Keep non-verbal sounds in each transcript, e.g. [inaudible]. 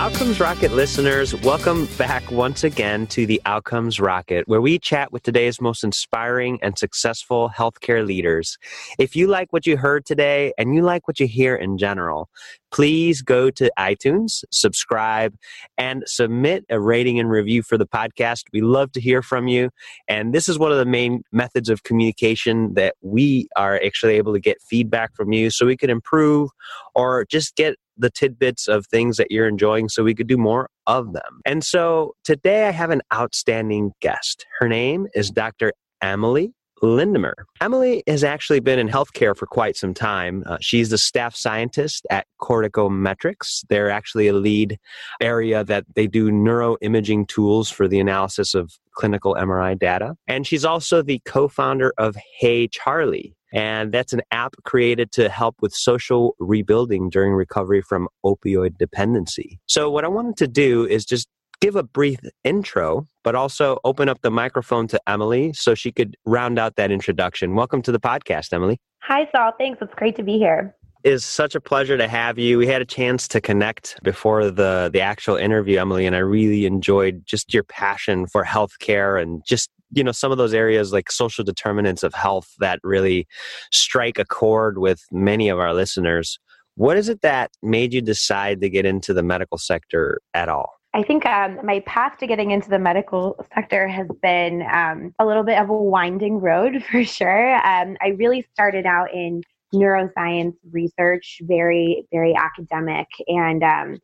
Outcomes Rocket listeners, welcome back once again to the Outcomes Rocket, where we chat with today's most inspiring and successful healthcare leaders. If you like what you heard today and you like what you hear in general, please go to iTunes, subscribe, and submit a rating and review for the podcast. We love to hear from you. And this is one of the main methods of communication that we are actually able to get feedback from you so we can improve or just get the tidbits of things that you're enjoying so we could do more of them. And so today I have an outstanding guest. Her name is Dr. Emily Lindemer. Emily has actually been in healthcare for quite some time. Uh, she's the staff scientist at Corticometrics. They're actually a lead area that they do neuroimaging tools for the analysis of clinical MRI data. And she's also the co founder of Hey Charlie, and that's an app created to help with social rebuilding during recovery from opioid dependency. So, what I wanted to do is just give a brief intro, but also open up the microphone to Emily so she could round out that introduction. Welcome to the podcast, Emily. Hi, Saul. Thanks. It's great to be here. It is such a pleasure to have you. We had a chance to connect before the the actual interview, Emily, and I really enjoyed just your passion for healthcare and just you know some of those areas like social determinants of health that really strike a chord with many of our listeners what is it that made you decide to get into the medical sector at all I think um, my path to getting into the medical sector has been um, a little bit of a winding road [laughs] for sure. Um, I really started out in neuroscience research, very, very academic. And um,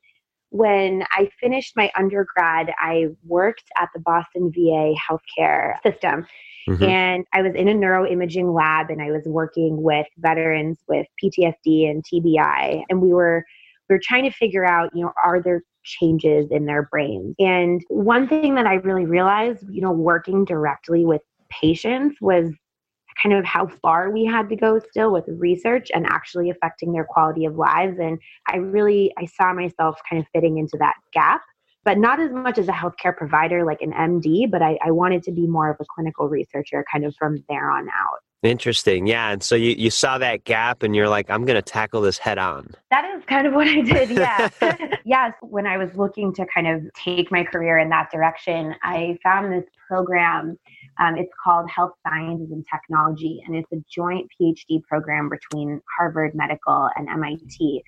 when I finished my undergrad, I worked at the Boston VA healthcare system. Mm-hmm. And I was in a neuroimaging lab and I was working with veterans with PTSD and TBI. And we were we were trying to figure out, you know, are there changes in their brains? And one thing that I really realized, you know, working directly with patients was kind of how far we had to go still with research and actually affecting their quality of lives. And I really, I saw myself kind of fitting into that gap, but not as much as a healthcare provider like an MD, but I, I wanted to be more of a clinical researcher kind of from there on out. Interesting. Yeah. And so you, you saw that gap and you're like, I'm going to tackle this head on. That is kind of what I did. Yeah. [laughs] [laughs] yes. When I was looking to kind of take my career in that direction, I found this program um, it's called Health Sciences and Technology, and it's a joint PhD program between Harvard Medical and MIT.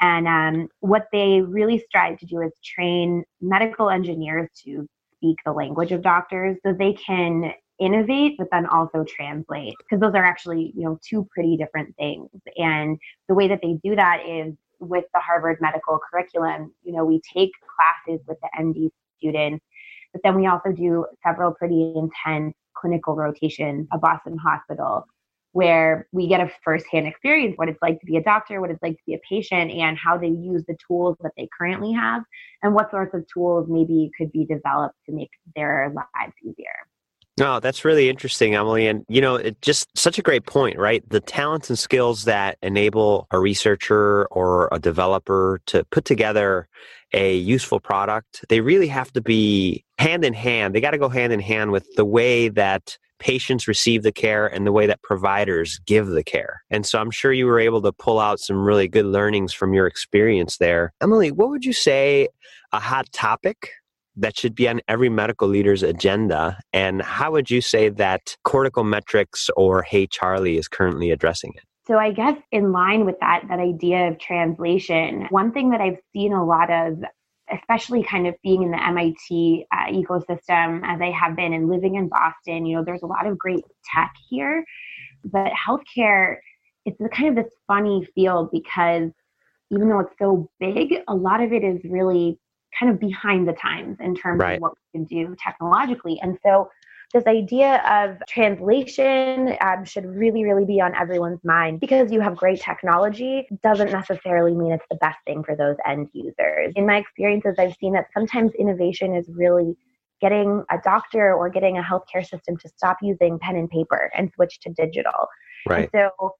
And um, what they really strive to do is train medical engineers to speak the language of doctors so they can innovate but then also translate because those are actually you know two pretty different things and the way that they do that is with the harvard medical curriculum you know we take classes with the md students but then we also do several pretty intense clinical rotations at Boston Hospital where we get a firsthand experience what it's like to be a doctor, what it's like to be a patient, and how they use the tools that they currently have, and what sorts of tools maybe could be developed to make their lives easier. No, oh, that's really interesting, Emily. And, you know, it just such a great point, right? The talents and skills that enable a researcher or a developer to put together a useful product, they really have to be hand in hand. They got to go hand in hand with the way that patients receive the care and the way that providers give the care. And so I'm sure you were able to pull out some really good learnings from your experience there. Emily, what would you say a hot topic that should be on every medical leader's agenda? And how would you say that CorticoMetrics or Hey Charlie is currently addressing it? So I guess in line with that that idea of translation, one thing that I've seen a lot of especially kind of being in the MIT uh, ecosystem as I have been and living in Boston, you know, there's a lot of great tech here, but healthcare it's kind of this funny field because even though it's so big, a lot of it is really kind of behind the times in terms right. of what we can do technologically. And so this idea of translation um, should really, really be on everyone's mind because you have great technology doesn't necessarily mean it's the best thing for those end users. In my experiences, I've seen that sometimes innovation is really getting a doctor or getting a healthcare system to stop using pen and paper and switch to digital. Right. And so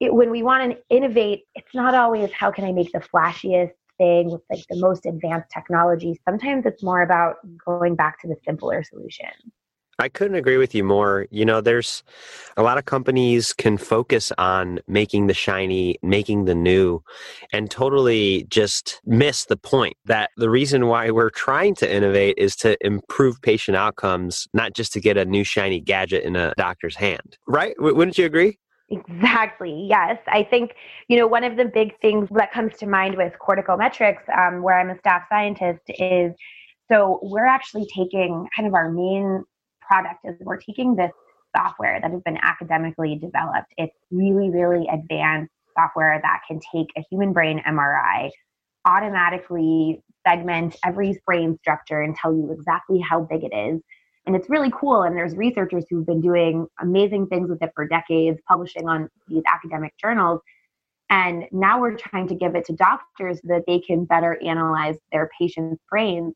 it, when we want to innovate, it's not always how can I make the flashiest thing with like the most advanced technology. Sometimes it's more about going back to the simpler solution. I couldn't agree with you more. You know, there's a lot of companies can focus on making the shiny, making the new, and totally just miss the point that the reason why we're trying to innovate is to improve patient outcomes, not just to get a new shiny gadget in a doctor's hand. Right? W- wouldn't you agree? Exactly. Yes. I think, you know, one of the big things that comes to mind with CorticoMetrics, um, where I'm a staff scientist, is so we're actually taking kind of our main product is we're taking this software that has been academically developed. It's really, really advanced software that can take a human brain MRI, automatically segment every brain structure and tell you exactly how big it is. And it's really cool. And there's researchers who've been doing amazing things with it for decades, publishing on these academic journals. And now we're trying to give it to doctors so that they can better analyze their patients' brains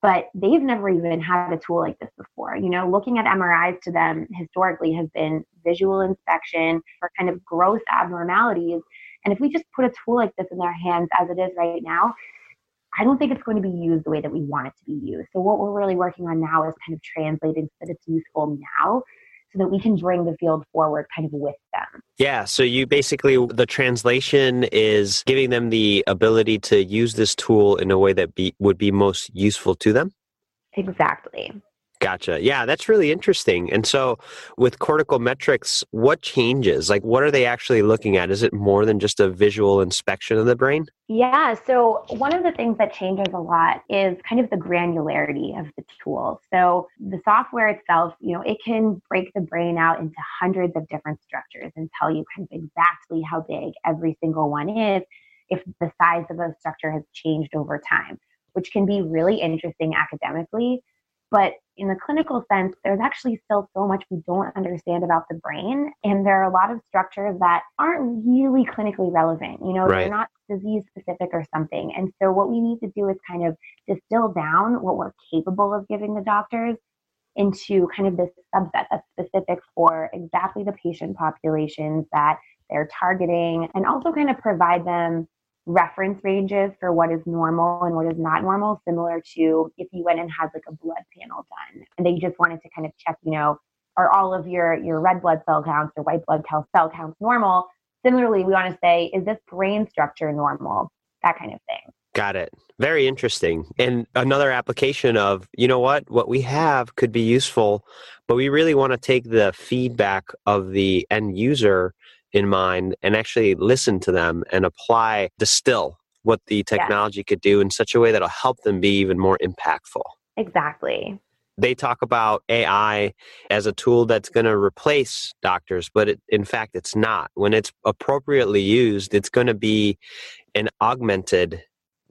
but they've never even had a tool like this before. You know, looking at MRIs to them historically has been visual inspection for kind of gross abnormalities. And if we just put a tool like this in their hands as it is right now, I don't think it's going to be used the way that we want it to be used. So what we're really working on now is kind of translating so that it's useful now so that we can bring the field forward kind of with them. Yeah, so you basically the translation is giving them the ability to use this tool in a way that be, would be most useful to them. Exactly. Gotcha. Yeah, that's really interesting. And so with CorticoMetrics, what changes? Like, what are they actually looking at? Is it more than just a visual inspection of the brain? Yeah. So, one of the things that changes a lot is kind of the granularity of the tool. So, the software itself, you know, it can break the brain out into hundreds of different structures and tell you kind of exactly how big every single one is if the size of a structure has changed over time, which can be really interesting academically but in the clinical sense, there's actually still so much we don't understand about the brain. And there are a lot of structures that aren't really clinically relevant. You know, right. they're not disease specific or something. And so what we need to do is kind of distill down what we're capable of giving the doctors into kind of this subset that's specific for exactly the patient populations that they're targeting and also kind of provide them reference ranges for what is normal and what is not normal, similar to if you went and had like a blood panel done and they just wanted to kind of check, you know, are all of your your red blood cell counts or white blood cell counts normal? Similarly, we want to say, is this brain structure normal? That kind of thing. Got it. Very interesting. And another application of, you know what, what we have could be useful, but we really want to take the feedback of the end user in mind and actually listen to them and apply, distill what the technology yeah. could do in such a way that'll help them be even more impactful. Exactly. They talk about AI as a tool that's going to replace doctors, but it, in fact, it's not. When it's appropriately used, it's going to be an augmented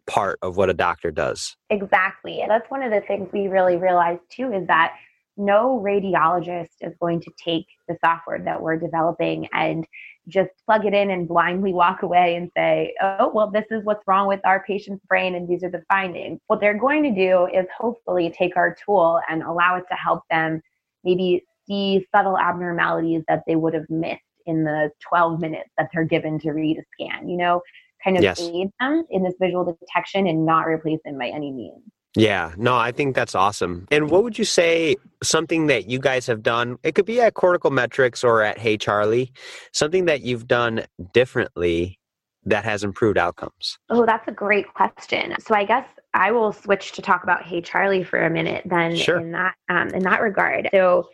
part of what a doctor does. Exactly. And that's one of the things we really realized too is that no radiologist is going to take the software that we're developing and just plug it in and blindly walk away and say, oh, well, this is what's wrong with our patient's brain and these are the findings. What they're going to do is hopefully take our tool and allow it to help them maybe see subtle abnormalities that they would have missed in the 12 minutes that they're given to read a scan, you know, kind of yes. aid them in this visual detection and not replace them by any means. Yeah, no, I think that's awesome. And what would you say something that you guys have done? It could be at CorticoMetrics or at Hey Charlie, something that you've done differently that has improved outcomes. Oh, that's a great question. So I guess I will switch to talk about Hey Charlie for a minute then sure. in that um, in that regard. So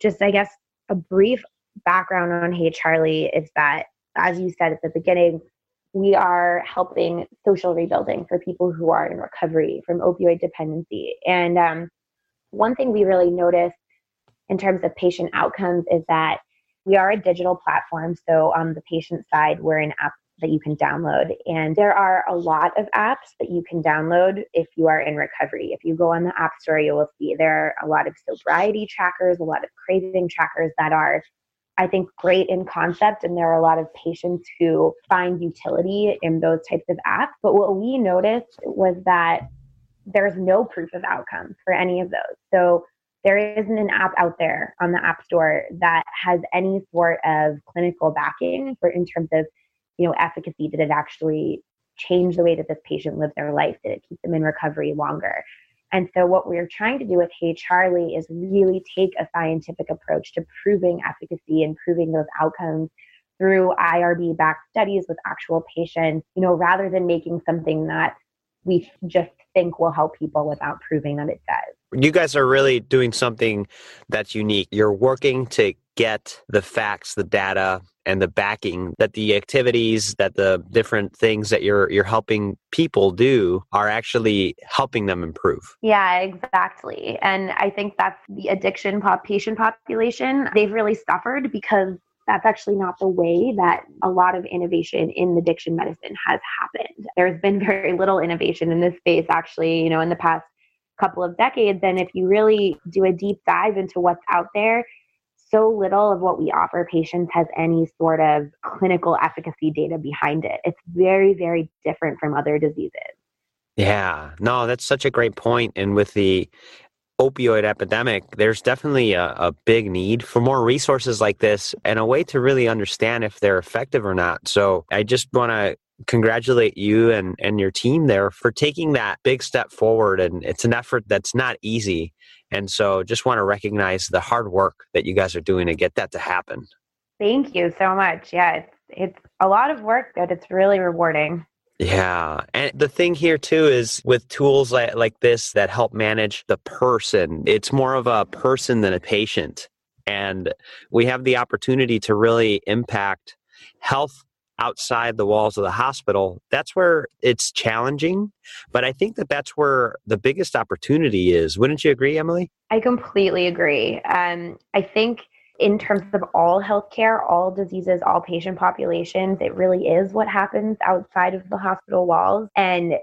just I guess a brief background on Hey Charlie is that as you said at the beginning, we are helping social rebuilding for people who are in recovery from opioid dependency. And um, one thing we really noticed in terms of patient outcomes is that we are a digital platform. So on the patient side, we're an app that you can download. And there are a lot of apps that you can download if you are in recovery. If you go on the App Store, you will see there are a lot of sobriety trackers, a lot of craving trackers that are I think, great in concept. And there are a lot of patients who find utility in those types of apps. But what we noticed was that there's no proof of outcomes for any of those. So there isn't an app out there on the App Store that has any sort of clinical backing for in terms of, you know, efficacy. Did it actually change the way that this patient lived their life? Did it keep them in recovery longer? And so, what we're trying to do with Hey Charlie is really take a scientific approach to proving efficacy and proving those outcomes through IRB backed studies with actual patients, you know, rather than making something that we just think will help people without proving that it does. You guys are really doing something that's unique. You're working to get the facts, the data, and the backing that the activities that the different things that you're you're helping people do are actually helping them improve. Yeah, exactly. And I think that's the addiction pop patient population. They've really suffered because that's actually not the way that a lot of innovation in addiction medicine has happened. There's been [laughs] very little innovation in this space actually, you know, in the past couple of decades and if you really do a deep dive into what's out there, so little of what we offer patients has any sort of clinical efficacy data behind it. It's very, very different from other diseases. Yeah, no, that's such a great point. And with the opioid epidemic, there's definitely a, a, big need for more resources like this and a way to really understand if they're effective or not. So I just want to congratulate you and, and your team there for taking that big step forward. And it's an effort that's not easy. And so just want to recognize the hard work that you guys are doing to get that to happen. Thank you so much. Yeah, it's, it's a lot of work, but it's really rewarding. Yeah. And the thing here too is with tools like, like this that help manage the person, it's more of a person than a patient. And we have the opportunity to really impact health outside the walls of the hospital. That's where it's challenging. But I think that that's where the biggest opportunity is. Wouldn't you agree, Emily? I completely agree. Um, I think in terms of all healthcare, all diseases, all patient populations, it really is what happens outside of the hospital walls. And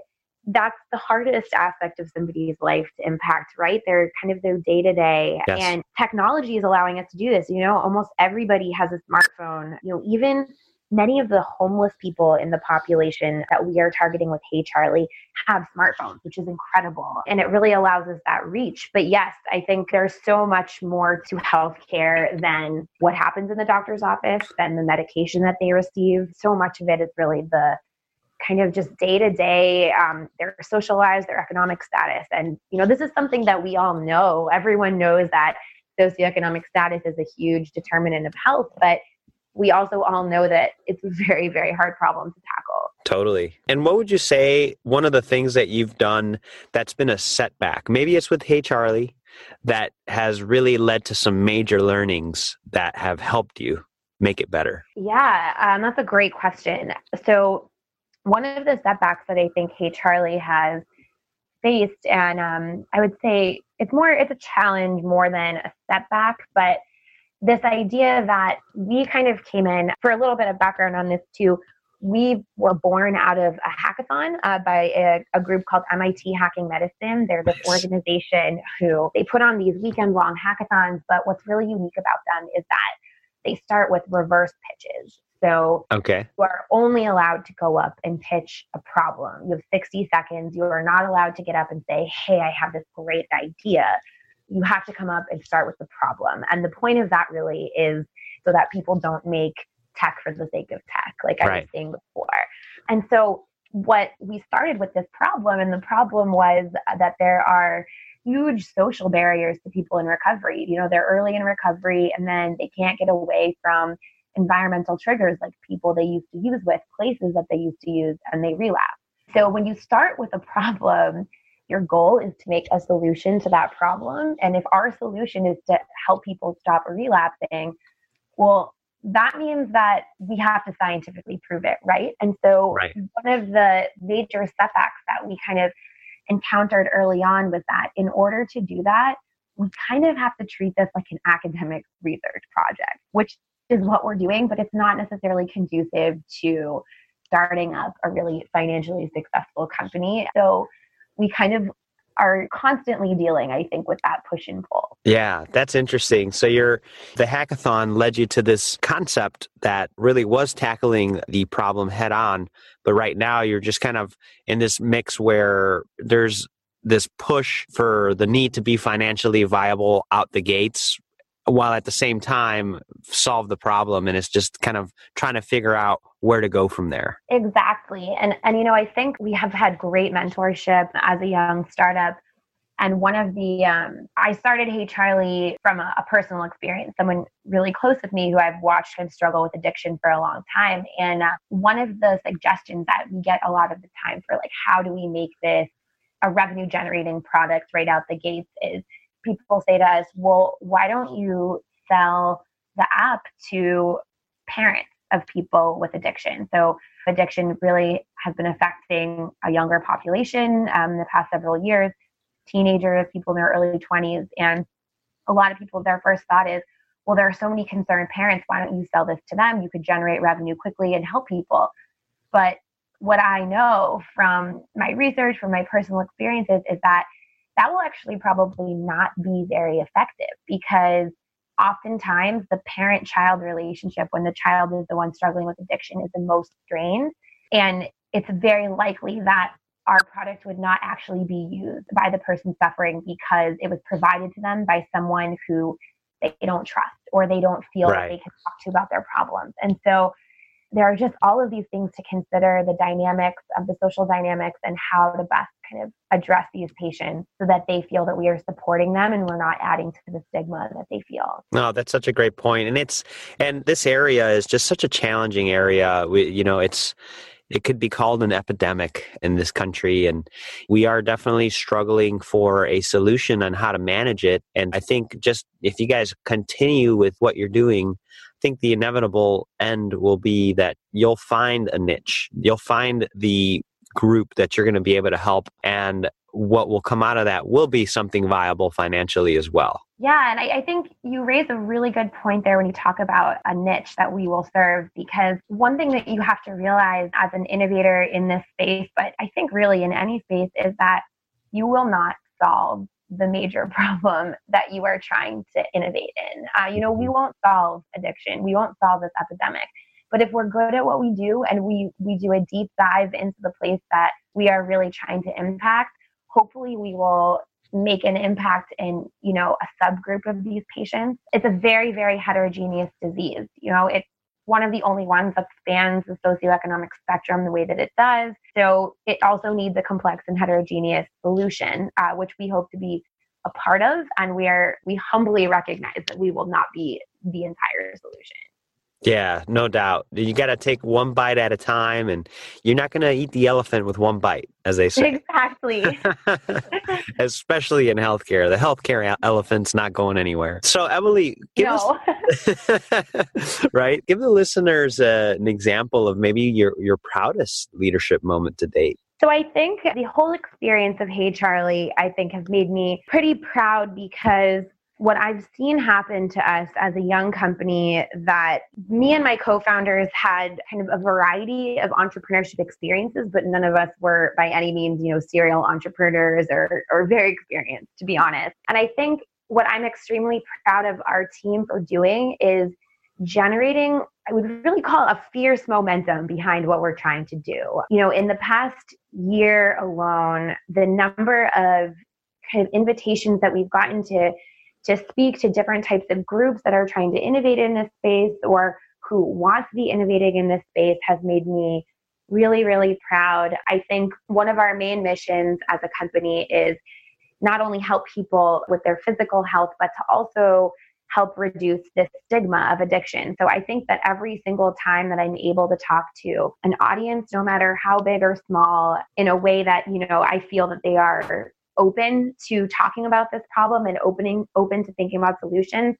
that's the hardest aspect of somebody's life to impact, right? They're kind of their day to day. And technology is allowing us to do this. You know, almost everybody has a smartphone. You know, even many of the homeless people in the population that we are targeting with Hey Charlie have smartphones, which is incredible. And it really allows us that reach. But yes, I think there's so much more to healthcare than what happens in the doctor's office, than the medication that they receive. So much of it is really the kind of just day to day, their social lives, their economic status. And, you know, this is something that we all know. Everyone knows that socioeconomic status is a huge determinant of health, but we also all know that it's a very, very hard problem to tackle. Totally. And what would you say one of the things that you've done that's been a setback? Maybe it's with Hey Charlie that has really led to some major learnings that have helped you make it better? Yeah, um, that's a great question. So, one of the setbacks that I think Hey Charlie has faced, and um, I would say it's more, it's a challenge more than a setback, but this idea that we kind of came in for a little bit of background on this too. We were born out of a hackathon uh, by a, a, group called MIT Hacking Medicine. They're this organization who they put on these weekend long hackathons. But what's really unique about them is that they start with reverse pitches. So okay. you are only allowed to go up and pitch a problem. You have 60 seconds. You are not allowed to get up and say, hey, I have this great idea you have to come up and start with the problem. And the point of that really is so that people don't make tech for the sake of tech, like I was saying before. And so what we started with this problem, and the problem was that there are huge social barriers to people in recovery. You know, they're early in recovery and then they can't get away from environmental triggers like people they used to use with, places that they used to use, and they relapse. So when you start with a problem, your goal is to make a solution to that problem. And if our solution is to help people stop relapsing, well, that means that we have to scientifically prove it, right? And so, right. one of the major setbacks that we kind of encountered early on was that in order to do that, we kind of have to treat this like an academic research project, which is what we're doing, but it's not necessarily conducive to starting up a really financially successful company. So, we kind of are constantly dealing i think with that push and pull. Yeah that's interesting. So you're the hackathon led you to this concept that really was tackling the problem head on but right now you're just kind of in this mix where there's this push for the need to be financially viable out the gates while at the same time solve the problem and it's just kind of trying to figure out where to go from there. Exactly. And and you know i think we have had great mentorship as a young startup. And one of the um, i started hey charlie from a, a, personal experience someone really close with me who i've watched him struggle with addiction for a long time. And uh, one of the suggestions that we get a lot of the time for like how do we make this a revenue generating product right out the gates is people say to us, well, why don't you sell the app to parents of people with addiction? So, addiction really has been affecting a younger population um, the past several years, teenagers, people in their early 20s. And a lot of people, their first thought is, well, there are so many concerned parents. Why don't you sell this to them? You could generate revenue quickly and help people. But what I know from my research, from my personal experiences, is that that will actually probably not be very effective because oftentimes the parent child relationship when the child is the one struggling with addiction is the most strained and it's very likely that our product would not actually be used by the person suffering because it was provided to them by someone who they don't trust or they don't feel right. that they can talk to about their problems and so there are just all of these things to consider the dynamics of the social dynamics and how to best kind of address these patients so that they feel that we are supporting them and we're not adding to the stigma that they feel. No, that's such a great point. And it's and this area is just such a challenging area. We, you know, it's it could be called an epidemic in this country and we are definitely struggling for a solution on how to manage it and i think just if you guys continue with what you're doing think the inevitable end will be that you'll find a niche you'll find the group that you're going to be able to help and what will come out of that will be something viable financially as well. Yeah, and I, I, think you raise a really good point there when you talk about a niche that we will serve, because one thing that you have to realize as an innovator in this space, but I think really in any space, is that you will not solve the major [laughs] problem that you are trying to innovate in. Uh, you know, we won't solve addiction, we won't solve this epidemic. But if we're good at what we do and we we do a deep dive into the place that we are really trying to impact, hopefully we will make an impact in you know a subgroup of these patients it's a very very heterogeneous disease you know it's one of the only ones that spans the socioeconomic spectrum the way that it does. So it also needs a complex and heterogeneous solution uh, which we hope to be a part of and we are we humbly recognize that we will not be the entire solution yeah, no doubt. You got to take one bite at a time, and you're not going to eat the elephant with one bite, as they say. Exactly. [laughs] Especially in healthcare, the healthcare elephant's not going anywhere. So, Emily, give no. us [laughs] [laughs] right. Give the listeners uh, an example of maybe your your proudest leadership moment to date. So I think the whole experience of Hey Charlie, I think, has made me pretty proud because what I've seen happen to us as a young company that me and my co-founders had kind of a variety of entrepreneurship experiences, but none of us were by any means, you know, serial entrepreneurs or, or very experienced, to be honest. And I think what I'm extremely proud of our team for doing is generating I would really call a fierce momentum behind what we're trying to do. You know, in the past year alone, the number of kind of invitations that we've gotten to to speak to different types of groups that are trying to innovate in this space or who wants to be innovating in this space has made me really, really proud. I think one of our main missions as a company is not only help people with their physical health, but to also help reduce this stigma of addiction. So I think that every single time that I'm able to talk to an audience, no matter how big or small, in a way that, you know, I feel that they are open to talking about this problem and opening open to thinking about solutions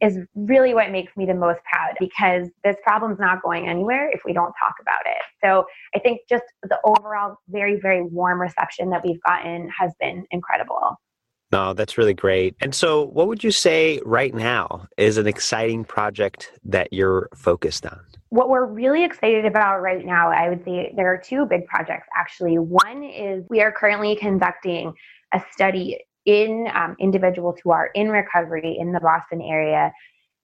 is really what makes me the most proud because this problem's not going anywhere if we don't talk about it. So I think just the overall very, very warm reception that we've gotten has been incredible. No, that's really great. And so, what would you say right now is an exciting project that you're focused on? What we're really excited about right now, I would say there are two big projects actually. One is we are currently conducting a study in um, individuals who are in recovery in the Boston area.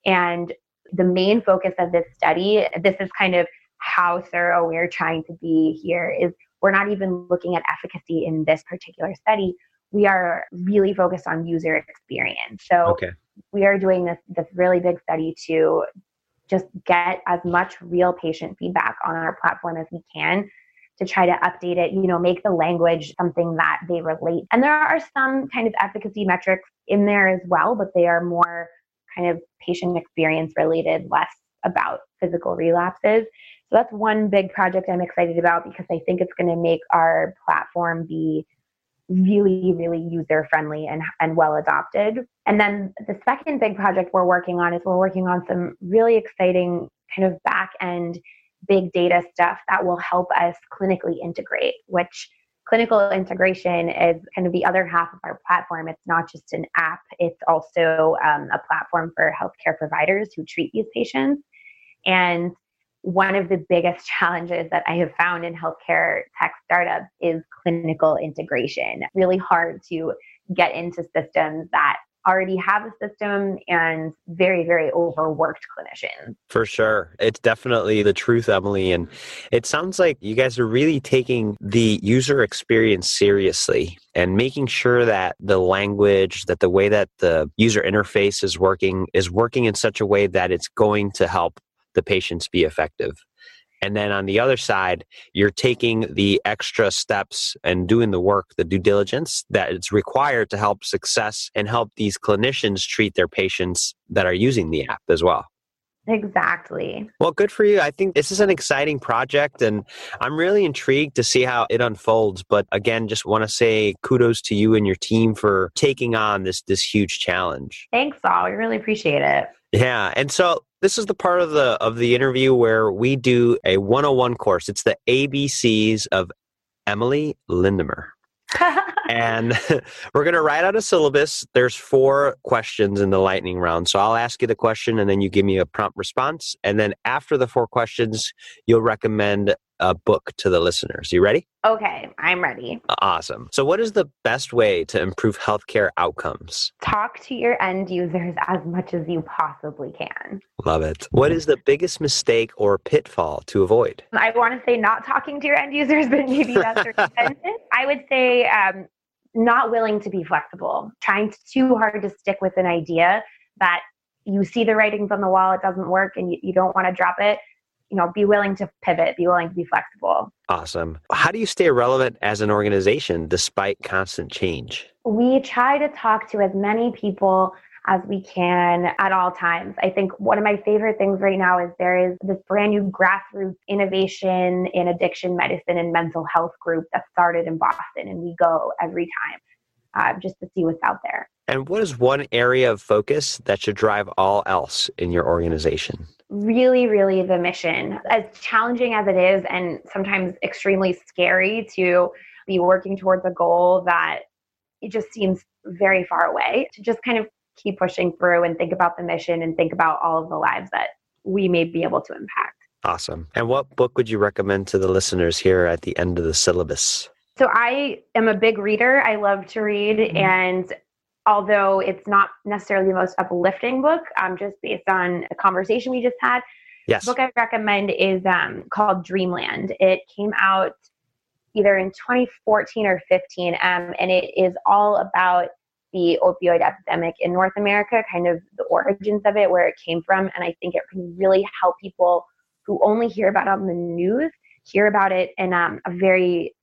And the main focus of this study, this is kind of how thorough we're trying to be here, is we're not even looking at efficacy in this particular study. we are really focused on user experience. So Okay. we are doing this this really big study to just get as much real patient feedback on our platform as we can to try to update it, you know, make the language something that they relate. And there are some kind of efficacy metrics in there as well, but they are more kind of patient experience related, less about physical relapses. So that's one big project I'm excited about because I think it's going to make our platform be really, really user friendly and, and well adopted. And then the second big project we're working on is we're working on some really exciting kind of back end big data stuff that will help us clinically integrate, which clinical integration is kind of the other half of our platform. It's not just an app, it's also um, a platform for healthcare providers who treat these patients. And one of the biggest [laughs] challenges that I have found in healthcare tech startups is clinical integration. Really hard to get into systems that already have a system and very, very overworked clinicians. For sure. It's definitely the truth, Emily. And it sounds like you guys are really taking the user experience seriously and making sure that the language, that the way that the user interface is working is working in such a way that it's going to help the patients be effective. And then on the other side, you're taking the extra steps and doing the work, the due diligence that is required to help success and help these clinicians treat their patients that are using the app as well. Exactly. Well, good for you. I think this is an exciting project and I'm really intrigued to see how it unfolds. But again, just want to say kudos to you and your team for taking on this this huge challenge. Thanks, all. We really appreciate it. Yeah. And so this is the part of the of the interview where we do a 101 course. It's the ABCs of Emily Lindemer. [laughs] and [laughs] we're going to write out a syllabus. There's four questions in the lightning round. So I'll ask you the question and then you give me a prompt response. And then after the four questions, you'll recommend a book to the listeners. You ready? okay, I'm ready. Awesome. So, what is the best way to improve healthcare outcomes? Talk to your end users as much as you possibly can. Love it. What is the biggest mistake or pitfall to avoid? I want to say not talking to your end users, but maybe [laughs] that's redundant. I would say um, not willing to be flexible, trying too hard to stick with an idea that you see the writings on the wall, it doesn't work, and you, you don't want to drop it. You know, be willing to pivot, be willing to be flexible. Awesome. How do you stay relevant as an organization despite constant change? We try to talk to as many people as we can at all times. I think one of my favorite things right now is there is this brand new grassroots innovation in addiction medicine and mental health group that started in Boston, and we go every time uh, just to see what's out there. And what is one area of focus that should drive all else in your organization? Really, really the mission. As challenging as it is, and sometimes extremely scary to be working towards a goal that it just seems very far away, to just kind of keep pushing through and think about the mission and think about all of the lives that we may be able to impact. Awesome. And what book would you recommend to the listeners here at the end of the syllabus? So I am a big reader. I love to read, Mm-hmm. and although it's not necessarily the most uplifting book, um, just based on a conversation we just had, Yes. the book I recommend is um, called Dreamland. It came out either in 2014 or 15, um, and it is all about the opioid epidemic in North America, kind of the origins of it, where it came from, and I think it can really help people who only hear about it on the news hear about it in um, a very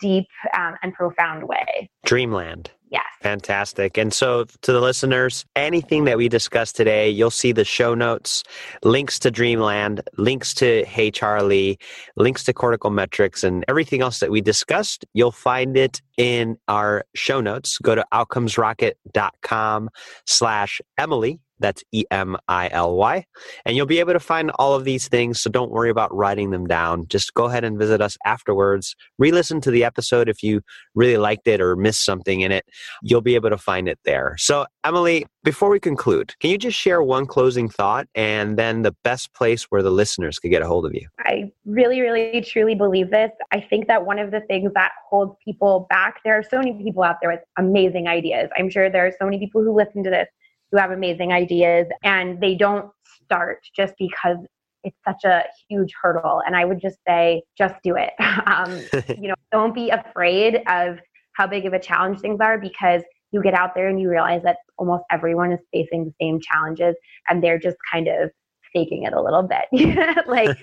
deep um, and profound way. Dreamland. Yes. Fantastic. And so, to the listeners, anything that we discussed today, you'll see the show notes, links to Dreamland, links to Hey Charlie, links to CorticoMetrics, and everything else that we discussed. You'll find it in our show notes. Go to outcomesrocket.com slash Emily. That's E M I L Y. And you'll be able to find all of these things. So don't worry about writing them down. Just go ahead and visit us afterwards. Re listen to the episode if you really liked it or missed something in it. You'll be able to find it there. So, Emily, before we conclude, can you just share one closing thought and then the best place where the listeners could get a hold of you? I really, really, truly believe this. I think that one of the things that holds people back, there are so many people out there with amazing ideas. I'm sure there are so many people who listen to this who have amazing ideas and they don't start just because it's such a huge hurdle. And I would just say, just do it. [laughs] um, [laughs] you know, don't be afraid of how big of a challenge things are because you get out there and you realize that almost everyone is facing the same challenges and they're just kind of faking it a little bit. [laughs] like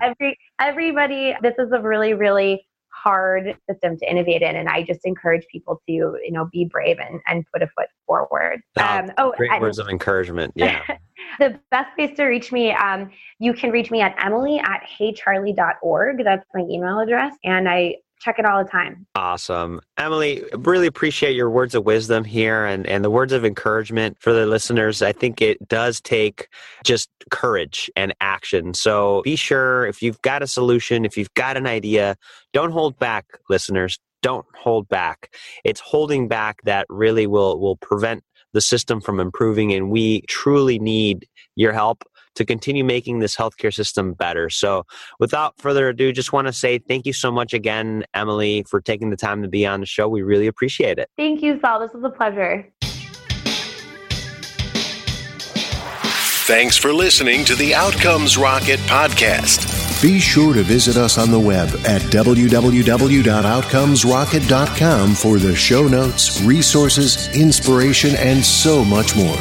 every everybody this is a really really hard system to innovate in and I just encourage people to, you know, be brave and, and put a foot forward. Um, oh, great words of encouragement. Yeah. [laughs] the best place to reach me, um, you can reach me at emily at heycharlie.org. That's my email address. And I check it all the time. Awesome. Emily, really appreciate your words of wisdom here and, and the words of encouragement for the listeners. I think it does take just courage and action. So be sure if you've got a solution, if you've got an idea, don't hold back, listeners. Don't hold back. It's holding back that really will, will prevent the system from improving, and we truly need your help to continue making this healthcare system better. So, without further ado, just want to say thank you so much again, Emily, for taking the time to be on the show. We really appreciate it. Thank you, Saul. This was a pleasure. Thanks for listening to the Outcomes Rocket podcast. Be sure to visit us on the web at www.outcomesrocket.com for the show notes, resources, inspiration, and so much more.